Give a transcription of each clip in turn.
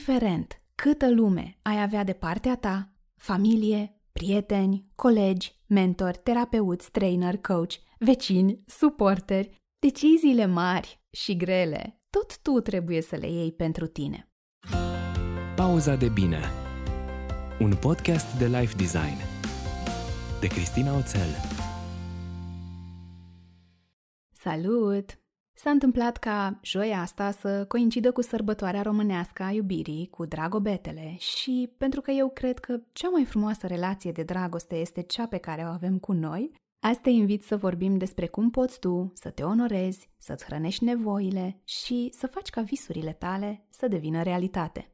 Indiferent câtă lume ai avea de partea ta, familie, prieteni, colegi, mentori, terapeuți, trainer, coach, vecini, suporteri, deciziile mari și grele, tot tu trebuie să le iei pentru tine. Pauza de bine Un podcast de life design De Cristina Oțel Salut! S-a întâmplat ca joia asta să coincidă cu sărbătoarea românească a iubirii, cu dragobetele și pentru că eu cred că cea mai frumoasă relație de dragoste este cea pe care o avem cu noi, azi te invit să vorbim despre cum poți tu să te onorezi, să-ți hrănești nevoile și să faci ca visurile tale să devină realitate.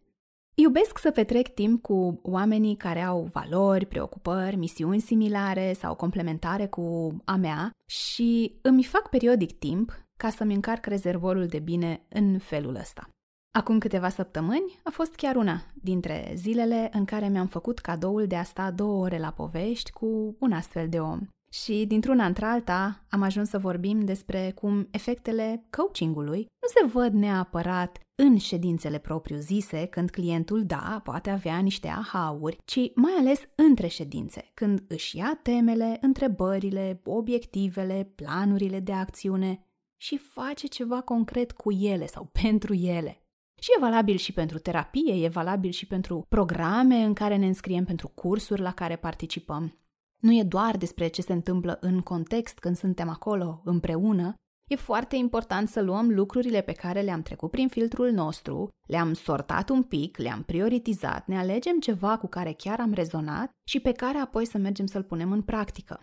Iubesc să petrec timp cu oamenii care au valori, preocupări, misiuni similare sau complementare cu a mea și îmi fac periodic timp ca să-mi încarc rezervorul de bine în felul ăsta. Acum câteva săptămâni a fost chiar una dintre zilele în care mi-am făcut cadoul de a sta două ore la povești cu un astfel de om. Și dintr-una într-alta am ajuns să vorbim despre cum efectele coachingului nu se văd neapărat în ședințele propriu-zise, când clientul, da, poate avea niște aha-uri, ci mai ales între ședințe, când își ia temele, întrebările, obiectivele, planurile de acțiune și face ceva concret cu ele sau pentru ele. Și e valabil și pentru terapie, e valabil și pentru programe în care ne înscriem pentru cursuri la care participăm. Nu e doar despre ce se întâmplă în context când suntem acolo împreună, e foarte important să luăm lucrurile pe care le-am trecut prin filtrul nostru, le-am sortat un pic, le-am prioritizat, ne alegem ceva cu care chiar am rezonat și pe care apoi să mergem să-l punem în practică.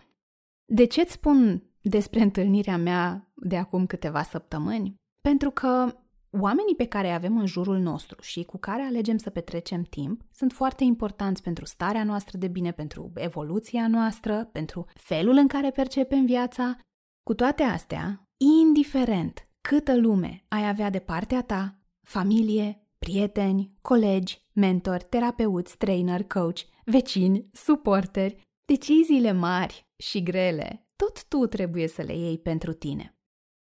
De ce îți spun despre întâlnirea mea de acum câteva săptămâni? Pentru că oamenii pe care îi avem în jurul nostru și cu care alegem să petrecem timp sunt foarte importanți pentru starea noastră de bine, pentru evoluția noastră, pentru felul în care percepem viața. Cu toate astea, indiferent câtă lume ai avea de partea ta, familie, prieteni, colegi, mentori, terapeuți, trainer, coach, vecini, suporteri, deciziile mari și grele tot tu trebuie să le iei pentru tine.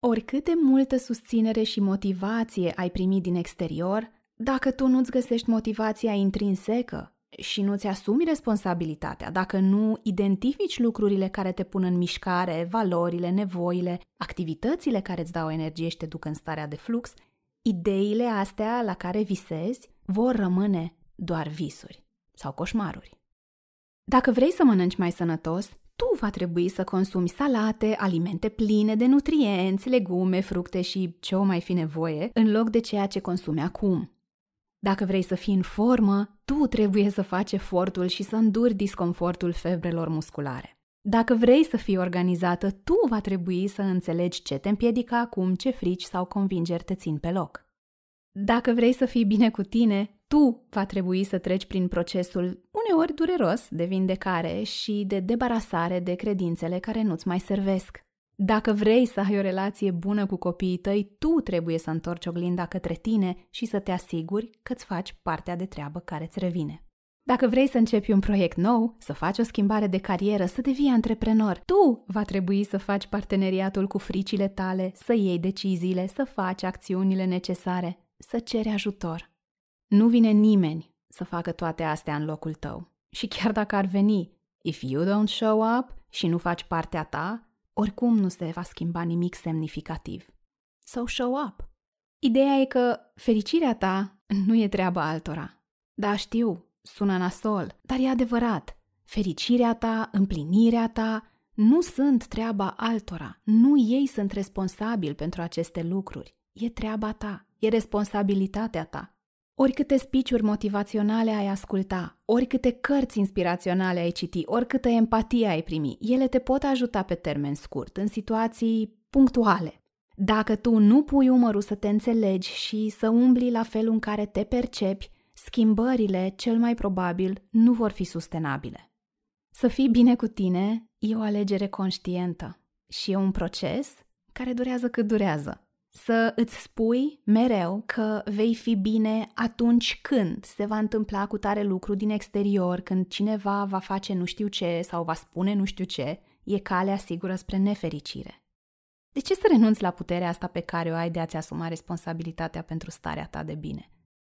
Oricât de multă susținere și motivație ai primit din exterior, dacă tu nu-ți găsești motivația intrinsecă și nu-ți asumi responsabilitatea, dacă nu identifici lucrurile care te pun în mișcare, valorile, nevoile, activitățile care îți dau energie și te duc în starea de flux, ideile astea la care visezi vor rămâne doar visuri sau coșmaruri. Dacă vrei să mănânci mai sănătos, tu va trebui să consumi salate, alimente pline de nutrienți, legume, fructe și ce o mai fi nevoie, în loc de ceea ce consumi acum. Dacă vrei să fii în formă, tu trebuie să faci efortul și să înduri disconfortul febrelor musculare. Dacă vrei să fii organizată, tu va trebui să înțelegi ce te împiedică acum, ce frici sau convingeri te țin pe loc. Dacă vrei să fii bine cu tine, tu va trebui să treci prin procesul uneori dureros de vindecare și de debarasare de credințele care nu-ți mai servesc. Dacă vrei să ai o relație bună cu copiii tăi, tu trebuie să întorci oglinda către tine și să te asiguri că îți faci partea de treabă care îți revine. Dacă vrei să începi un proiect nou, să faci o schimbare de carieră, să devii antreprenor, tu va trebui să faci parteneriatul cu fricile tale, să iei deciziile, să faci acțiunile necesare, să ceri ajutor. Nu vine nimeni să facă toate astea în locul tău. Și chiar dacă ar veni, if you don't show up și nu faci partea ta, oricum nu se va schimba nimic semnificativ. So show up. Ideea e că fericirea ta nu e treaba altora. Da, știu, sună nasol, dar e adevărat. Fericirea ta, împlinirea ta, nu sunt treaba altora. Nu ei sunt responsabili pentru aceste lucruri. E treaba ta, e responsabilitatea ta. Oricâte spiciuri motivaționale ai asculta, oricâte cărți inspiraționale ai citi, oricâtă empatie ai primi, ele te pot ajuta pe termen scurt, în situații punctuale. Dacă tu nu pui umărul să te înțelegi și să umbli la felul în care te percepi, schimbările, cel mai probabil, nu vor fi sustenabile. Să fii bine cu tine e o alegere conștientă și e un proces care durează cât durează să îți spui mereu că vei fi bine atunci când se va întâmpla cu tare lucru din exterior, când cineva va face nu știu ce sau va spune nu știu ce, e calea sigură spre nefericire. De ce să renunți la puterea asta pe care o ai de a-ți asuma responsabilitatea pentru starea ta de bine?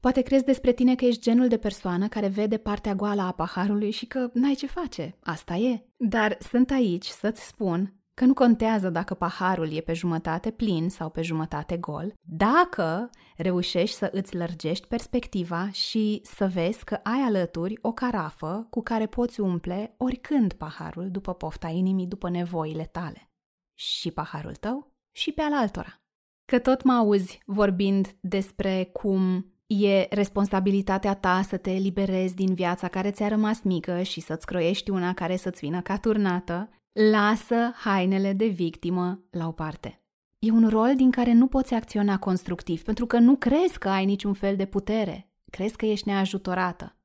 Poate crezi despre tine că ești genul de persoană care vede partea goală a paharului și că n-ai ce face. Asta e. Dar sunt aici să-ți spun că nu contează dacă paharul e pe jumătate plin sau pe jumătate gol, dacă reușești să îți lărgești perspectiva și să vezi că ai alături o carafă cu care poți umple oricând paharul după pofta inimii, după nevoile tale. Și paharul tău și pe al altora. Că tot mă auzi vorbind despre cum E responsabilitatea ta să te eliberezi din viața care ți-a rămas mică și să-ți croiești una care să-ți vină ca turnată. Lasă hainele de victimă la o parte. E un rol din care nu poți acționa constructiv, pentru că nu crezi că ai niciun fel de putere. Crezi că ești neajutorată.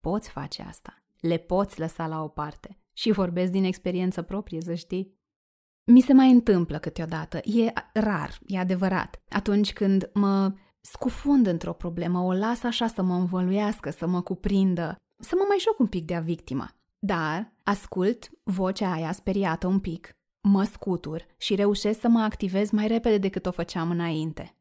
Poți face asta. Le poți lăsa la o parte. Și vorbesc din experiență proprie, să știi. Mi se mai întâmplă câteodată. E rar, e adevărat. Atunci când mă scufund într-o problemă, o las așa să mă învăluiască, să mă cuprindă, să mă mai joc un pic de-a victima. Dar ascult vocea aia speriată un pic, mă scutur și reușesc să mă activez mai repede decât o făceam înainte.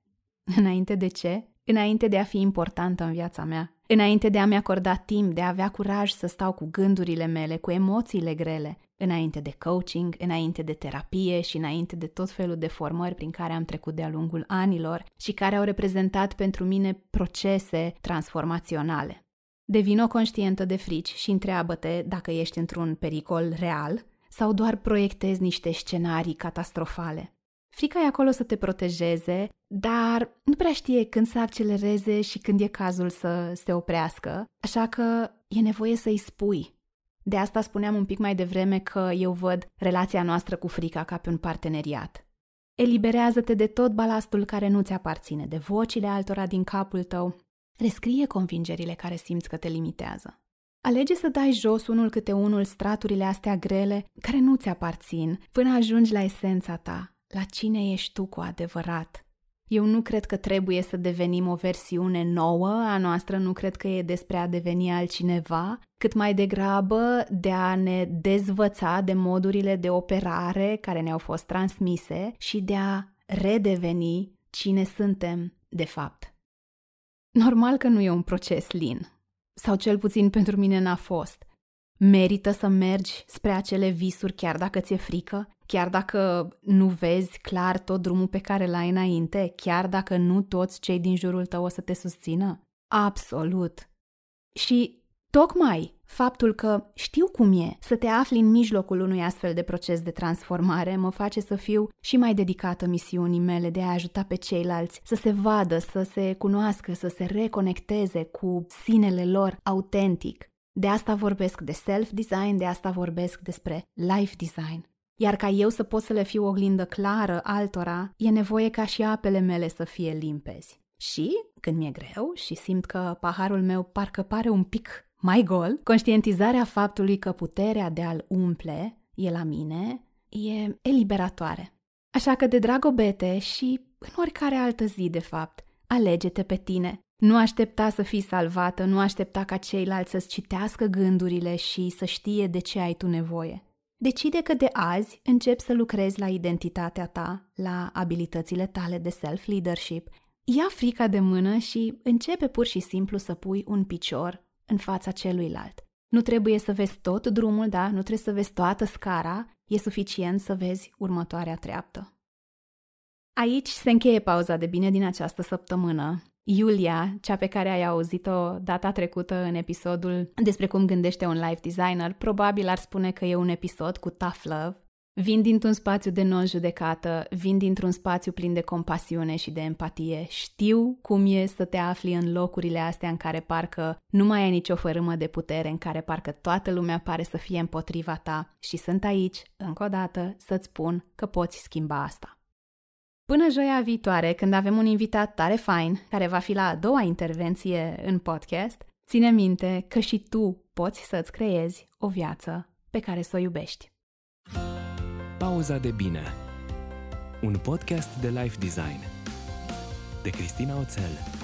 Înainte de ce? Înainte de a fi importantă în viața mea. Înainte de a-mi acorda timp, de a avea curaj să stau cu gândurile mele, cu emoțiile grele, înainte de coaching, înainte de terapie și înainte de tot felul de formări prin care am trecut de-a lungul anilor și care au reprezentat pentru mine procese transformaționale. Devino conștientă de frici și întreabă-te dacă ești într-un pericol real sau doar proiectezi niște scenarii catastrofale. Frica e acolo să te protejeze, dar nu prea știe când să accelereze și când e cazul să se oprească, așa că e nevoie să-i spui. De asta spuneam un pic mai devreme că eu văd relația noastră cu frica ca pe un parteneriat. Eliberează-te de tot balastul care nu ți aparține, de vocile altora din capul tău. Rescrie convingerile care simți că te limitează. Alege să dai jos unul câte unul straturile astea grele care nu ți aparțin, până ajungi la esența ta, la cine ești tu cu adevărat. Eu nu cred că trebuie să devenim o versiune nouă a noastră, nu cred că e despre a deveni altcineva, cât mai degrabă de a ne dezvăța de modurile de operare care ne-au fost transmise și de a redeveni cine suntem de fapt. Normal că nu e un proces lin, sau cel puțin pentru mine n-a fost. Merită să mergi spre acele visuri chiar dacă ți-e frică, chiar dacă nu vezi clar tot drumul pe care l-ai înainte, chiar dacă nu toți cei din jurul tău o să te susțină? Absolut. Și tocmai faptul că știu cum e să te afli în mijlocul unui astfel de proces de transformare mă face să fiu și mai dedicată misiunii mele de a ajuta pe ceilalți să se vadă, să se cunoască, să se reconecteze cu sinele lor autentic. De asta vorbesc de self-design, de asta vorbesc despre life design. Iar ca eu să pot să le fiu oglindă clară altora, e nevoie ca și apele mele să fie limpezi. Și, când mi-e greu și simt că paharul meu parcă pare un pic mai gol, conștientizarea faptului că puterea de a-l umple e la mine e eliberatoare. Așa că de dragobete și în oricare altă zi, de fapt, alege-te pe tine. Nu aștepta să fii salvată, nu aștepta ca ceilalți să-ți citească gândurile și să știe de ce ai tu nevoie. Decide că de azi începi să lucrezi la identitatea ta, la abilitățile tale de self-leadership. Ia frica de mână și începe pur și simplu să pui un picior în fața celuilalt. Nu trebuie să vezi tot drumul, da? Nu trebuie să vezi toată scara, e suficient să vezi următoarea treaptă. Aici se încheie pauza de bine din această săptămână. Iulia, cea pe care ai auzit-o data trecută în episodul despre cum gândește un life designer, probabil ar spune că e un episod cu tough love. Vin dintr-un spațiu de non-judecată, vin dintr-un spațiu plin de compasiune și de empatie. Știu cum e să te afli în locurile astea în care parcă nu mai ai nicio fărâmă de putere, în care parcă toată lumea pare să fie împotriva ta și sunt aici, încă o dată, să-ți spun că poți schimba asta. Până joia viitoare, când avem un invitat tare fain, care va fi la a doua intervenție în podcast, ține minte că și tu poți să-ți creezi o viață pe care să o iubești. Pauza de bine. Un podcast de life design. De Cristina Oțel